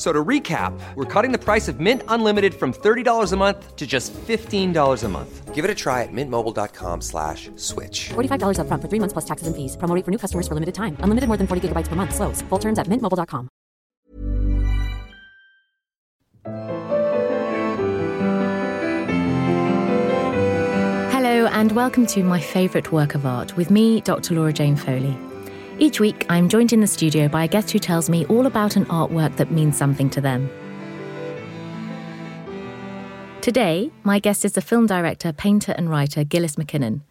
F- So to recap, we're cutting the price of Mint Unlimited from $30 a month to just $15 a month. Give it a try at mintmobile.com slash switch. $45 upfront for three months plus taxes and fees. Promo rate for new customers for limited time. Unlimited more than 40 gigabytes per month. Slows. Full terms at mintmobile.com. Hello, and welcome to my favourite work of art with me, Dr. Laura Jane Foley. Each week, I'm joined in the studio by a guest who tells me all about an artwork that means something to them. Today, my guest is the film director, painter, and writer Gillies MacKinnon.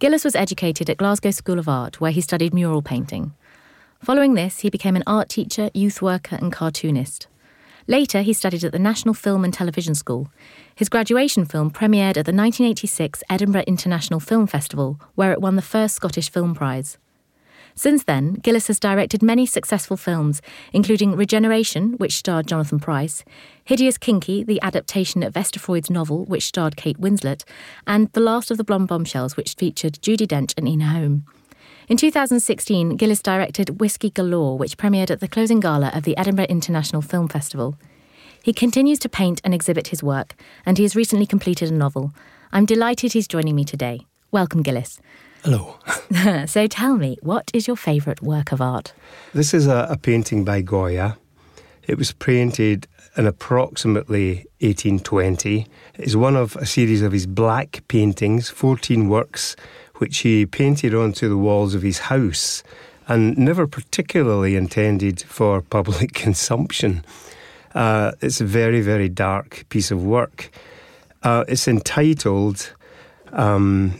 Gillies was educated at Glasgow School of Art, where he studied mural painting. Following this, he became an art teacher, youth worker, and cartoonist. Later, he studied at the National Film and Television School. His graduation film premiered at the 1986 Edinburgh International Film Festival, where it won the first Scottish Film Prize. Since then, Gillies has directed many successful films, including Regeneration, which starred Jonathan Pryce, Hideous Kinky, the adaptation of Esther Freud's novel, which starred Kate Winslet, and The Last of the Blonde Bombshells, which featured Judi Dench and Ian Holm. In 2016, Gillies directed Whisky Galore, which premiered at the closing gala of the Edinburgh International Film Festival. He continues to paint and exhibit his work, and he has recently completed a novel. I'm delighted he's joining me today. Welcome, Gillies. Hello. so tell me, what is your favourite work of art? This is a, a painting by Goya. It was painted in approximately 1820. It's one of a series of his black paintings, 14 works, which he painted onto the walls of his house and never particularly intended for public consumption. Uh, it's a very, very dark piece of work. Uh, it's entitled um,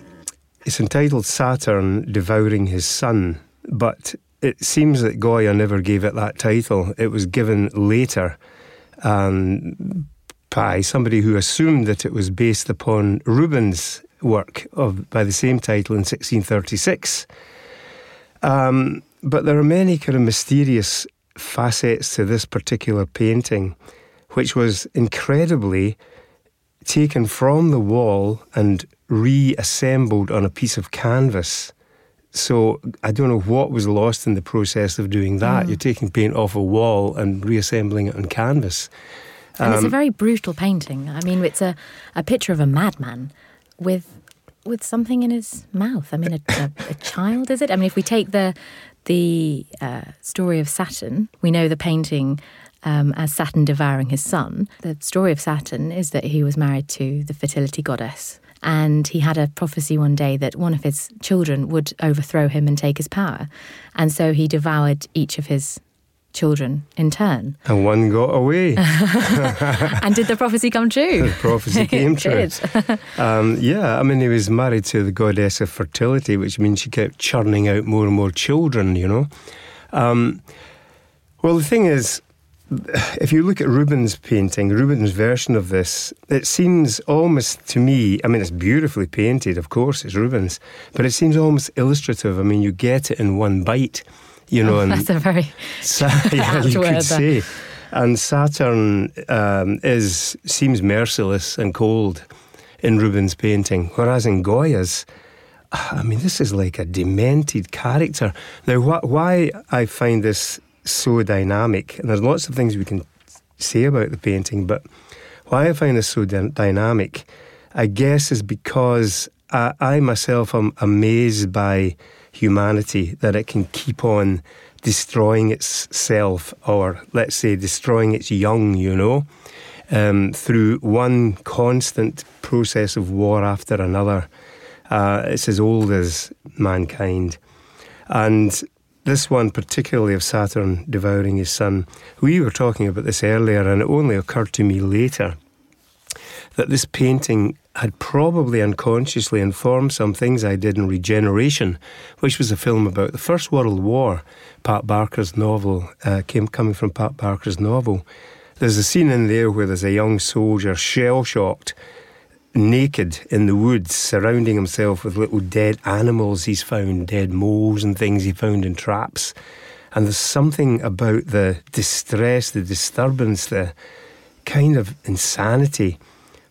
it's entitled Saturn Devouring His Son, but it seems that Goya never gave it that title. It was given later um, by somebody who assumed that it was based upon Rubens' work of by the same title in 1636. Um, but there are many kind of mysterious facets to this particular painting, which was incredibly taken from the wall and reassembled on a piece of canvas. So I don't know what was lost in the process of doing that. Mm. You're taking paint off a wall and reassembling it on canvas. And it's a Um, very brutal painting. I mean, it's a, a picture of a madman with with something in his mouth. I mean, a, a, a child, is it? I mean, if we take the the uh, story of Saturn, we know the painting um, as Saturn devouring his son. The story of Saturn is that he was married to the fertility goddess. And he had a prophecy one day that one of his children would overthrow him and take his power. And so he devoured each of his children in turn. and one got away. and did the prophecy come true? the prophecy came true. Um, yeah, I mean, he was married to the goddess of fertility, which means she kept churning out more and more children, you know. Um, well, the thing is, if you look at Rubens' painting, Rubens' version of this, it seems almost to me, I mean, it's beautifully painted, of course, it's Rubens, but it seems almost illustrative. I mean, you get it in one bite, you know, and That's a very Sa- yeah, you word could say. And Saturn um, is seems merciless and cold in Rubens' painting, whereas in Goya's, I mean, this is like a demented character. Now, wh- why I find this so dynamic, and there's lots of things we can say about the painting, but why I find this so dy- dynamic, I guess, is because I, I myself am amazed by humanity that it can keep on destroying itself, or let's say destroying its young, you know, um, through one constant process of war after another. Uh, it's as old as mankind. And this one, particularly of Saturn devouring his son, we were talking about this earlier, and it only occurred to me later that this painting had probably unconsciously informed some things I did in Regeneration, which was a film about the First World War. Pat Barker's novel uh, came coming from Pat Barker's novel. There's a scene in there where there's a young soldier shell shocked, naked in the woods, surrounding himself with little dead animals he's found, dead moles and things he found in traps. And there's something about the distress, the disturbance, the kind of insanity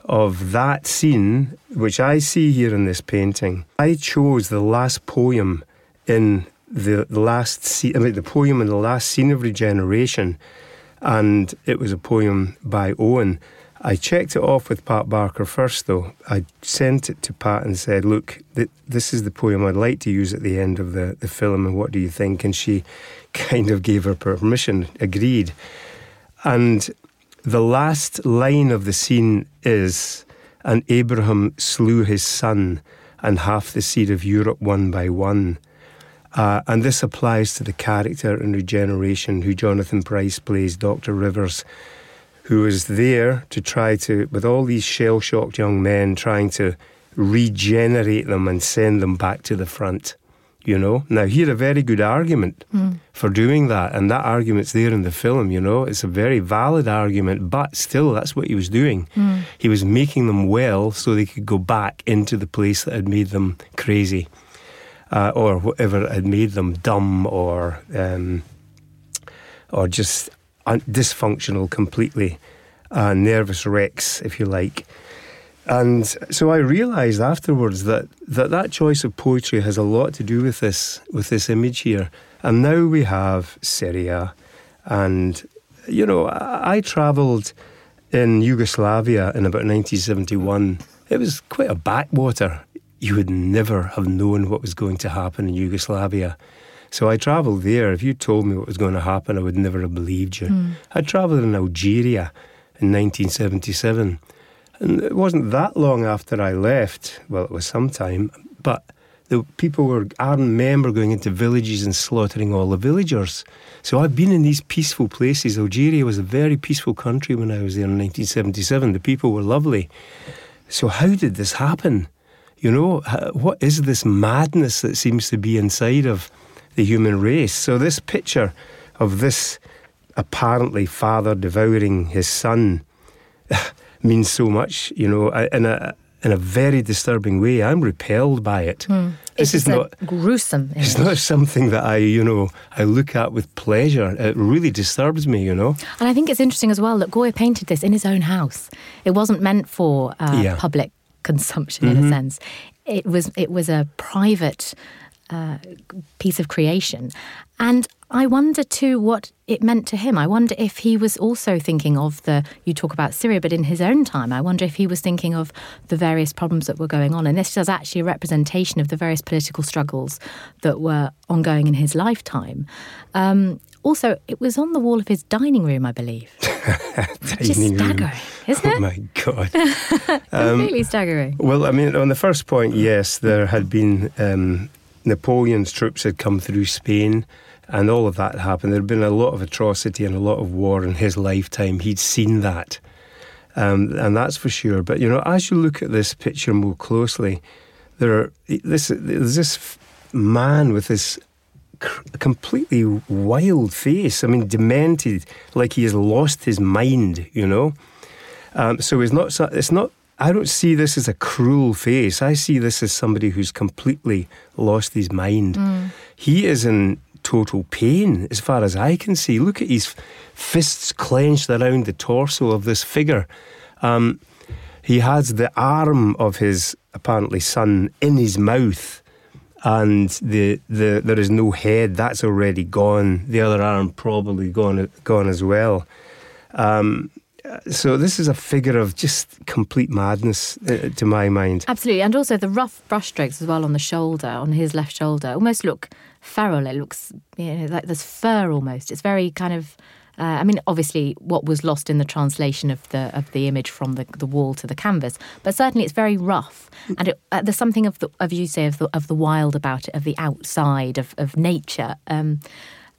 of that scene, which I see here in this painting. I chose the last poem in the last scene, I mean, the poem in the last scene of Regeneration, and it was a poem by Owen. I checked it off with Pat Barker first, though. I sent it to Pat and said, Look, th- this is the poem I'd like to use at the end of the, the film, and what do you think? And she kind of gave her permission, agreed. And the last line of the scene is And Abraham slew his son, and half the seed of Europe one by one. Uh, and this applies to the character in Regeneration, who Jonathan Pryce plays, Dr. Rivers, who is there to try to, with all these shell shocked young men, trying to regenerate them and send them back to the front. You know, now here a very good argument mm. for doing that, and that argument's there in the film. You know, it's a very valid argument, but still, that's what he was doing. Mm. He was making them well so they could go back into the place that had made them crazy, uh, or whatever had made them dumb or um, or just un- dysfunctional completely, uh, nervous wrecks, if you like. And so I realised afterwards that, that that choice of poetry has a lot to do with this with this image here. And now we have Syria, and you know I, I travelled in Yugoslavia in about 1971. It was quite a backwater. You would never have known what was going to happen in Yugoslavia. So I travelled there. If you told me what was going to happen, I would never have believed you. Mm. I travelled in Algeria in 1977 and it wasn't that long after I left, well, it was some time, but the people were, armed men were going into villages and slaughtering all the villagers. So I've been in these peaceful places. Algeria was a very peaceful country when I was there in 1977. The people were lovely. So how did this happen? You know, what is this madness that seems to be inside of the human race? So this picture of this apparently father devouring his son means so much, you know, in a in a very disturbing way. I'm repelled by it. Mm. This is not gruesome. Image. It's not something that I, you know, I look at with pleasure. It really disturbs me, you know. And I think it's interesting as well that Goya painted this in his own house. It wasn't meant for uh, yeah. public consumption mm-hmm. in a mm-hmm. sense. It was it was a private uh, piece of creation, and I wonder too what it meant to him. I wonder if he was also thinking of the, you talk about Syria, but in his own time, I wonder if he was thinking of the various problems that were going on. And this is actually a representation of the various political struggles that were ongoing in his lifetime. Um, also, it was on the wall of his dining room, I believe. Just staggering, isn't oh it? Oh my God. Completely um, staggering. Well, I mean, on the first point, yes, there had been um, Napoleon's troops had come through Spain and all of that happened. There had been a lot of atrocity and a lot of war in his lifetime. He'd seen that, um, and that's for sure. But you know, as you look at this picture more closely, there are, this there's this man with this completely wild face. I mean, demented, like he has lost his mind. You know, um, so it's not. It's not. I don't see this as a cruel face. I see this as somebody who's completely lost his mind. Mm. He is in total pain, as far as I can see. Look at his fists clenched around the torso of this figure. Um, he has the arm of his apparently son in his mouth, and the, the there is no head. That's already gone. The other arm probably gone gone as well. Um, so this is a figure of just complete madness uh, to my mind. Absolutely, and also the rough brushstrokes as well on the shoulder, on his left shoulder, almost look feral. It looks, you know, like there's fur almost. It's very kind of. Uh, I mean, obviously, what was lost in the translation of the of the image from the, the wall to the canvas, but certainly it's very rough, and it, uh, there's something of the of you say of the of the wild about it, of the outside of of nature. Um,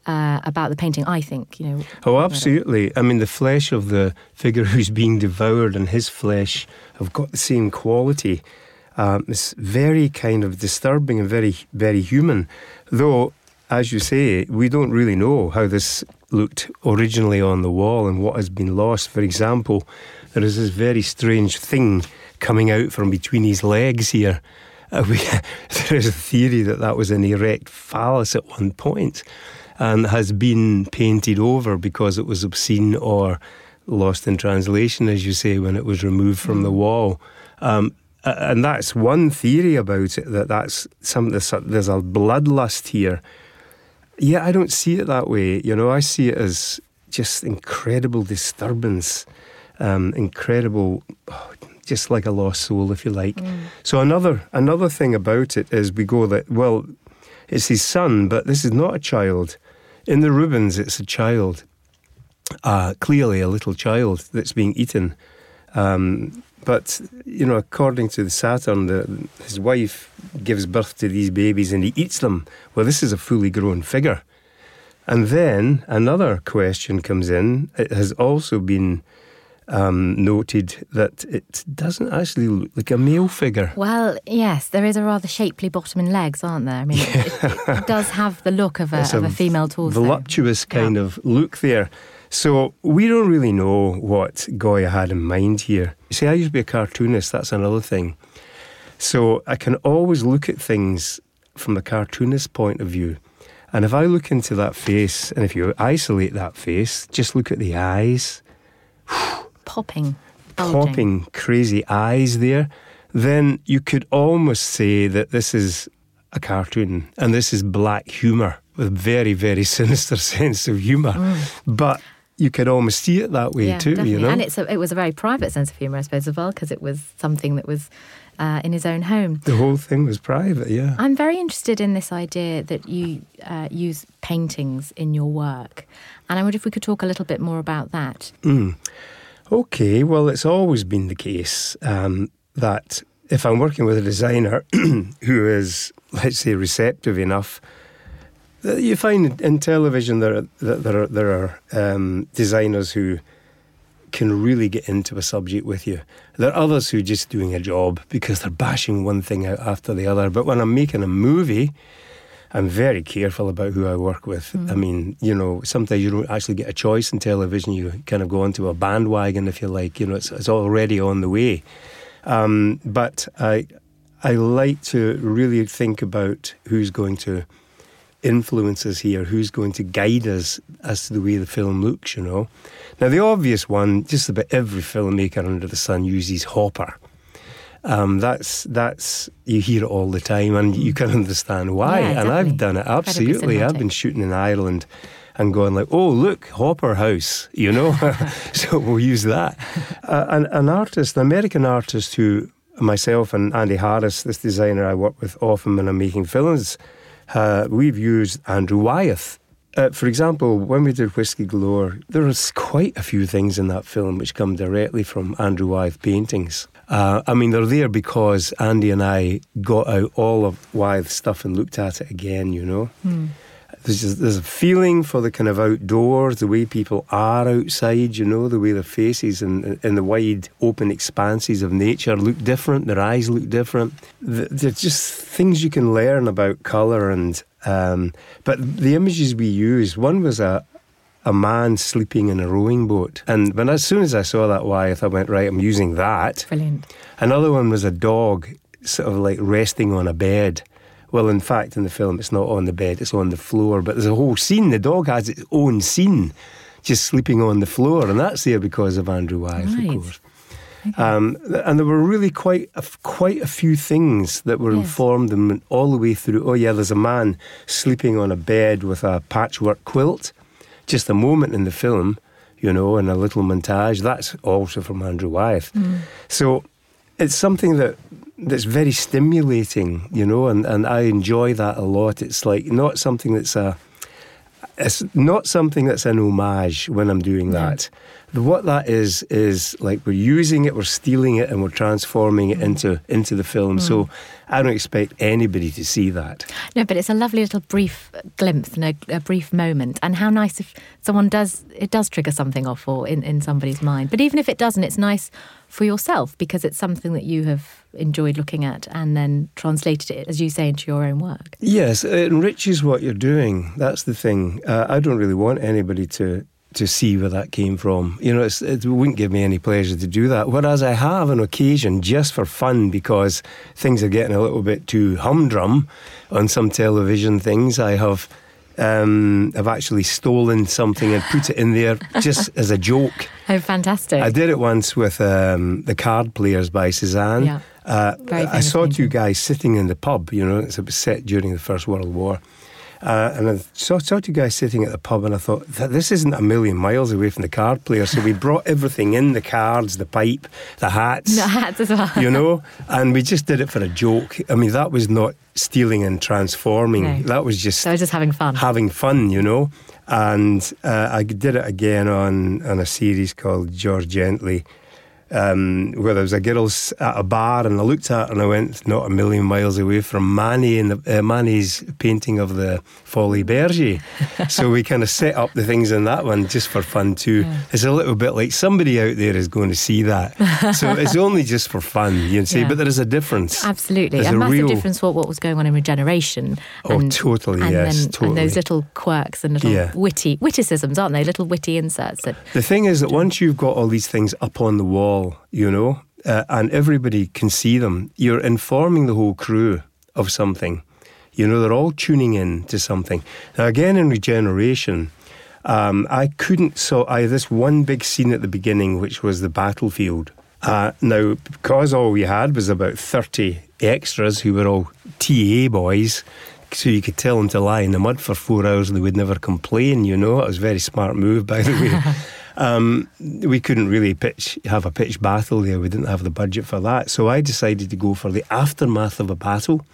uh, about the painting, I think, you know. Oh, absolutely. I mean, the flesh of the figure who's being devoured and his flesh have got the same quality. Um, it's very kind of disturbing and very, very human. Though, as you say, we don't really know how this looked originally on the wall and what has been lost. For example, there is this very strange thing coming out from between his legs here. Uh, we, there is a theory that that was an erect phallus at one point and has been painted over because it was obscene or lost in translation, as you say, when it was removed from the mm. wall. Um, and that's one theory about it that that's some there's a, there's a bloodlust here. Yeah, I don't see it that way. You know, I see it as just incredible disturbance, um, incredible, oh, just like a lost soul, if you like. Mm. So another another thing about it is we go that well, it's his son, but this is not a child. In the Rubens, it's a child, uh, clearly a little child that's being eaten. Um, but you know, according to the Saturn, the, his wife gives birth to these babies and he eats them. Well, this is a fully grown figure. And then another question comes in. It has also been um, noted that it doesn't actually look like a male figure. Well, yes, there is a rather shapely bottom and legs, aren't there? I mean, it, it, it, does have the look of a, of a, female torso. Voluptuous kind yeah. of look there. So we don't really know what Goya had in mind here. You see, I used to be a cartoonist, that's another thing. So I can always look at things from the cartoonist point of view. And if I look into that face, and if you isolate that face, just look at the eyes, popping, bulging. popping, crazy eyes there, then you could almost say that this is a cartoon and this is black humour with very, very sinister sense of humour. Mm. But you could almost see it that way yeah, too, definitely. you know. And it's a, it was a very private sense of humour, I suppose, as well, because it was something that was uh, in his own home. The whole thing was private, yeah. I'm very interested in this idea that you uh, use paintings in your work, and I wonder if we could talk a little bit more about that. Mm. Okay, well, it's always been the case um, that if I'm working with a designer who is, let's say, receptive enough, you find in television there are, there are, there are um, designers who can really get into a subject with you. There are others who are just doing a job because they're bashing one thing out after the other. But when I'm making a movie, I'm very careful about who I work with. Mm. I mean, you know, sometimes you don't actually get a choice in television. You kind of go onto a bandwagon, if you like. You know, it's, it's already on the way. Um, but I, I like to really think about who's going to influence us here, who's going to guide us as to the way the film looks, you know. Now, the obvious one, just about every filmmaker under the sun uses Hopper. Um, that's that's you hear it all the time, and you can understand why. Yeah, and I've done it absolutely. I've been shooting in Ireland and going like, "Oh, look, Hopper House," you know. so we'll use that. Uh, an, an artist, an American artist, who myself and Andy Harris, this designer I work with often when I'm making films, uh, we've used Andrew Wyeth. Uh, for example, when we did Whisky Galore, there was quite a few things in that film which come directly from Andrew Wyeth paintings. Uh, I mean, they're there because Andy and I got out all of Wyeth's stuff and looked at it again, you know. Mm. There's, just, there's a feeling for the kind of outdoors, the way people are outside, you know, the way their faces and in the wide open expanses of nature look different, their eyes look different. They're just things you can learn about colour and. Um, but the images we used, one was a, a man sleeping in a rowing boat. And when as soon as I saw that Wyeth, I went, right, I'm using that. Brilliant. Another one was a dog sort of like resting on a bed. Well, in fact, in the film, it's not on the bed, it's on the floor. But there's a whole scene. The dog has its own scene, just sleeping on the floor. And that's there because of Andrew Wyeth, right. of course. Okay. Um, and there were really quite a, quite a few things that were yes. informed them all the way through. Oh, yeah, there's a man sleeping on a bed with a patchwork quilt. Just a moment in the film you know, and a little montage. That's also from Andrew Wyeth. Mm. So it's something that that's very stimulating, you know, and, and I enjoy that a lot. It's like not something that's a it's not something that's an homage when I'm doing that. The- What that is is like we're using it, we're stealing it, and we're transforming it into into the film. So I don't expect anybody to see that. No, but it's a lovely little brief glimpse and a, a brief moment. And how nice if someone does, it does trigger something off or in, in somebody's mind. But even if it doesn't, it's nice for yourself because it's something that you have enjoyed looking at and then translated it, as you say, into your own work. Yes, it enriches what you're doing. That's the thing. Uh, I don't really want anybody to to see where that came from. You know, it's, it wouldn't give me any pleasure to do that. Whereas I have an occasion, just for fun, because things are getting a little bit too humdrum on some television things. I have. Um, I've actually stolen something and put it in there just as a joke. Oh, fantastic. I did it once with um, the Card Players by Cézanne. Yeah. Uh, I saw two guys sitting in the pub. You know, it's- it was set during the First World War. Uh, and I saw, saw two guys sitting at the pub, and I thought, "Th- this isn't a million miles away from the card player. So we brought everything in the cards, the pipe, the hats, No, hats as well. you know, and we just did it for a joke. I mean, that was not stealing and transforming. No. That was just I was just having fun. having fun, you know. And uh, I did it again on, on a series called George Gently, um, where there was a girl at a bar, and I looked at her and I went, not a million miles away from Manet and the, uh, Manet's painting of the Folies-Bergère. so we kind of set up the things in that one just for fun too. It's a little bit like somebody out there is going to see that. so it's only just for fun, you see, Yeah. but there is a difference. Absolutely. There's a a massive real- difference for what was going on in regeneration. Oh, totally, and yes, then, And those little quirks and little Yeah. witty witticisms, aren't they? Little witty inserts. That, The thing is that once you've got all these things up on the wall, you know, uh, and everybody can see them, you're informing the whole crew of something. You know, they're all tuning in to something. Now, again, in regeneration, um, I couldn't saw I this one big scene at the beginning, which was the battlefield. Uh, now, because all we had was about 30 extras who were all TA boys, so you could tell them to lie in the mud for four hours and they would never complain, you know. It was a very smart move, by the way. um, we couldn't really pitch have a pitch battle there. We didn't have the budget for that. So I decided to go for the aftermath of a battle.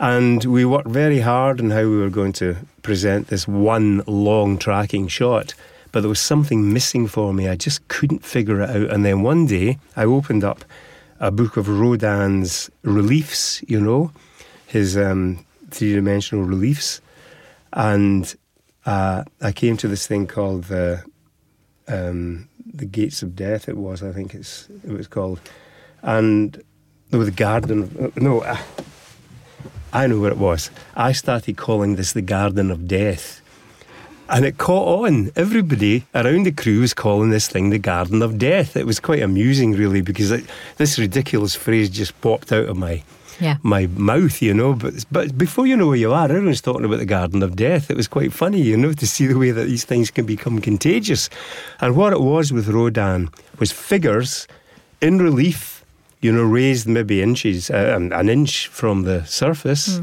And we worked very hard on how we were going to present this one long tracking shot. But there was something missing for me. I just couldn't figure it out. And then one day I opened up a book of Rodin's reliefs, you know, his um, three dimensional reliefs. And uh, I came to this thing called the um, the Gates of Death. It was, I think it's it was called, and there was a Garden. Of, no, uh, I know what it was. I started calling this the Garden of Death. And it caught on. Everybody around the crew was calling this thing the Garden of Death. It was quite amusing, really, because it, this ridiculous phrase just popped out of my Yeah. my mouth, you know. But but before you know where you are, everyone's talking about the Garden of Death. It was quite funny, you know, to see the way that these things can become contagious. And what it was with Rodin was figures in relief, you know, raised maybe inches, uh, an inch from the surface.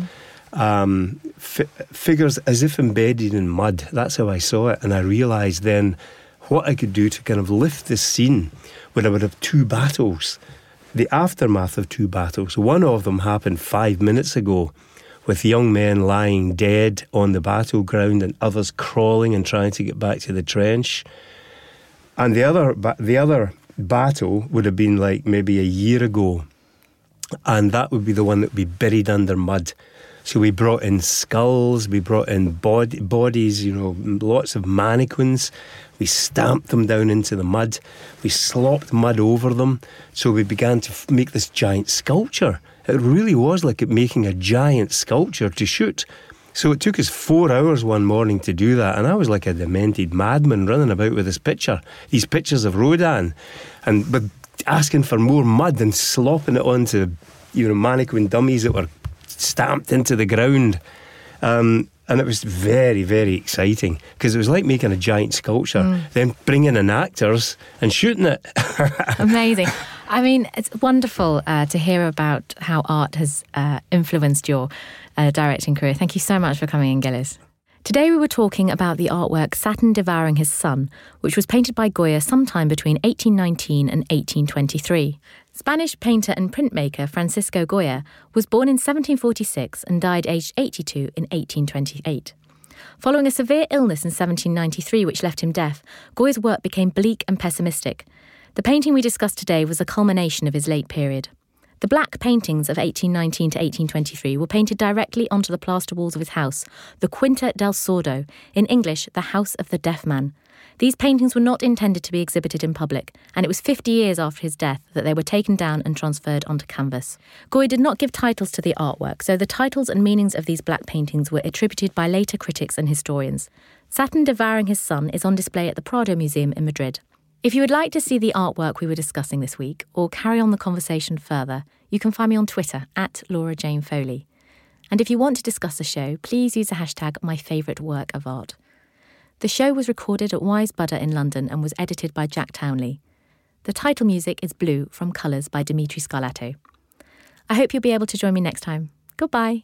Um, fi- figures as if embedded in mud. That's how I saw it, and I realised then what I could do to kind of lift this scene when I would have two battles the aftermath of two battles. One of them happened five minutes ago with young men lying dead on the battleground and others crawling and trying to get back to the trench. And the other, the other battle would have been like maybe a year ago, and that would be the one that would be buried under mud. So we brought in skulls, we brought in bodies, you know, lots of mannequins. We stamped them down into the mud. We slopped mud over them. So we began to f- make this giant sculpture. It really was like making a giant sculpture to shoot. So it took us four hours one morning to do that, and I was like a demented madman running about with this picture, these pictures of Rodin, and but asking for more mud and slopping it onto, you know, mannequin dummies that were stamped into the ground. Um, and it was very, very exciting because it was like making a giant sculpture, then bringing in actors and shooting it. Amazing. I mean, it's wonderful uh, to hear about how art has uh, influenced your uh, directing career. Thank you so much for coming in, Gillies. Today we were talking about the artwork Saturn Devouring His Son, which was painted by Goya sometime between 1819 and 1823. Spanish painter and printmaker Francisco Goya was born in 1746 and died aged 82 in 1828. Following a severe illness in 1793, which left him deaf, Goya's work became bleak and pessimistic. The painting we discussed today was a culmination of his late period. The black paintings of 1819 to 1823 were painted directly onto the plaster walls of his house, the Quinta del Sordo, in English, the House of the Deaf Man. These paintings were not intended to be exhibited in public, and it was 50 years after his death that they were taken down and transferred onto canvas. Goya did not give titles to the artwork, so the titles and meanings of these black paintings were attributed by later critics and historians. Saturn devouring his son is on display at the Prado Museum in Madrid. If you would like to see the artwork we were discussing this week or carry on the conversation further, you can find me on Twitter at Laura Jane Foley. And if you want to discuss the show, please use the hashtag my favourite work of art. The show was recorded at Wisebuddah in London and was edited by Jack Townley. The title music is Blue from Colours by Dimitri Scarlato. I hope you'll be able to join me next time. Goodbye.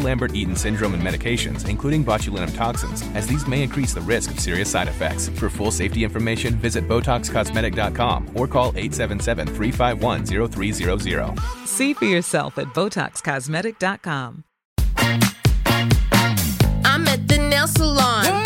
Lambert Eaton syndrome and medications, including botulinum toxins, as these may increase the risk of serious side effects. For full safety information, visit BotoxCosmetic.com or call 877 351 0300. See for yourself at BotoxCosmetic.com. I'm at the nail salon. I'm at the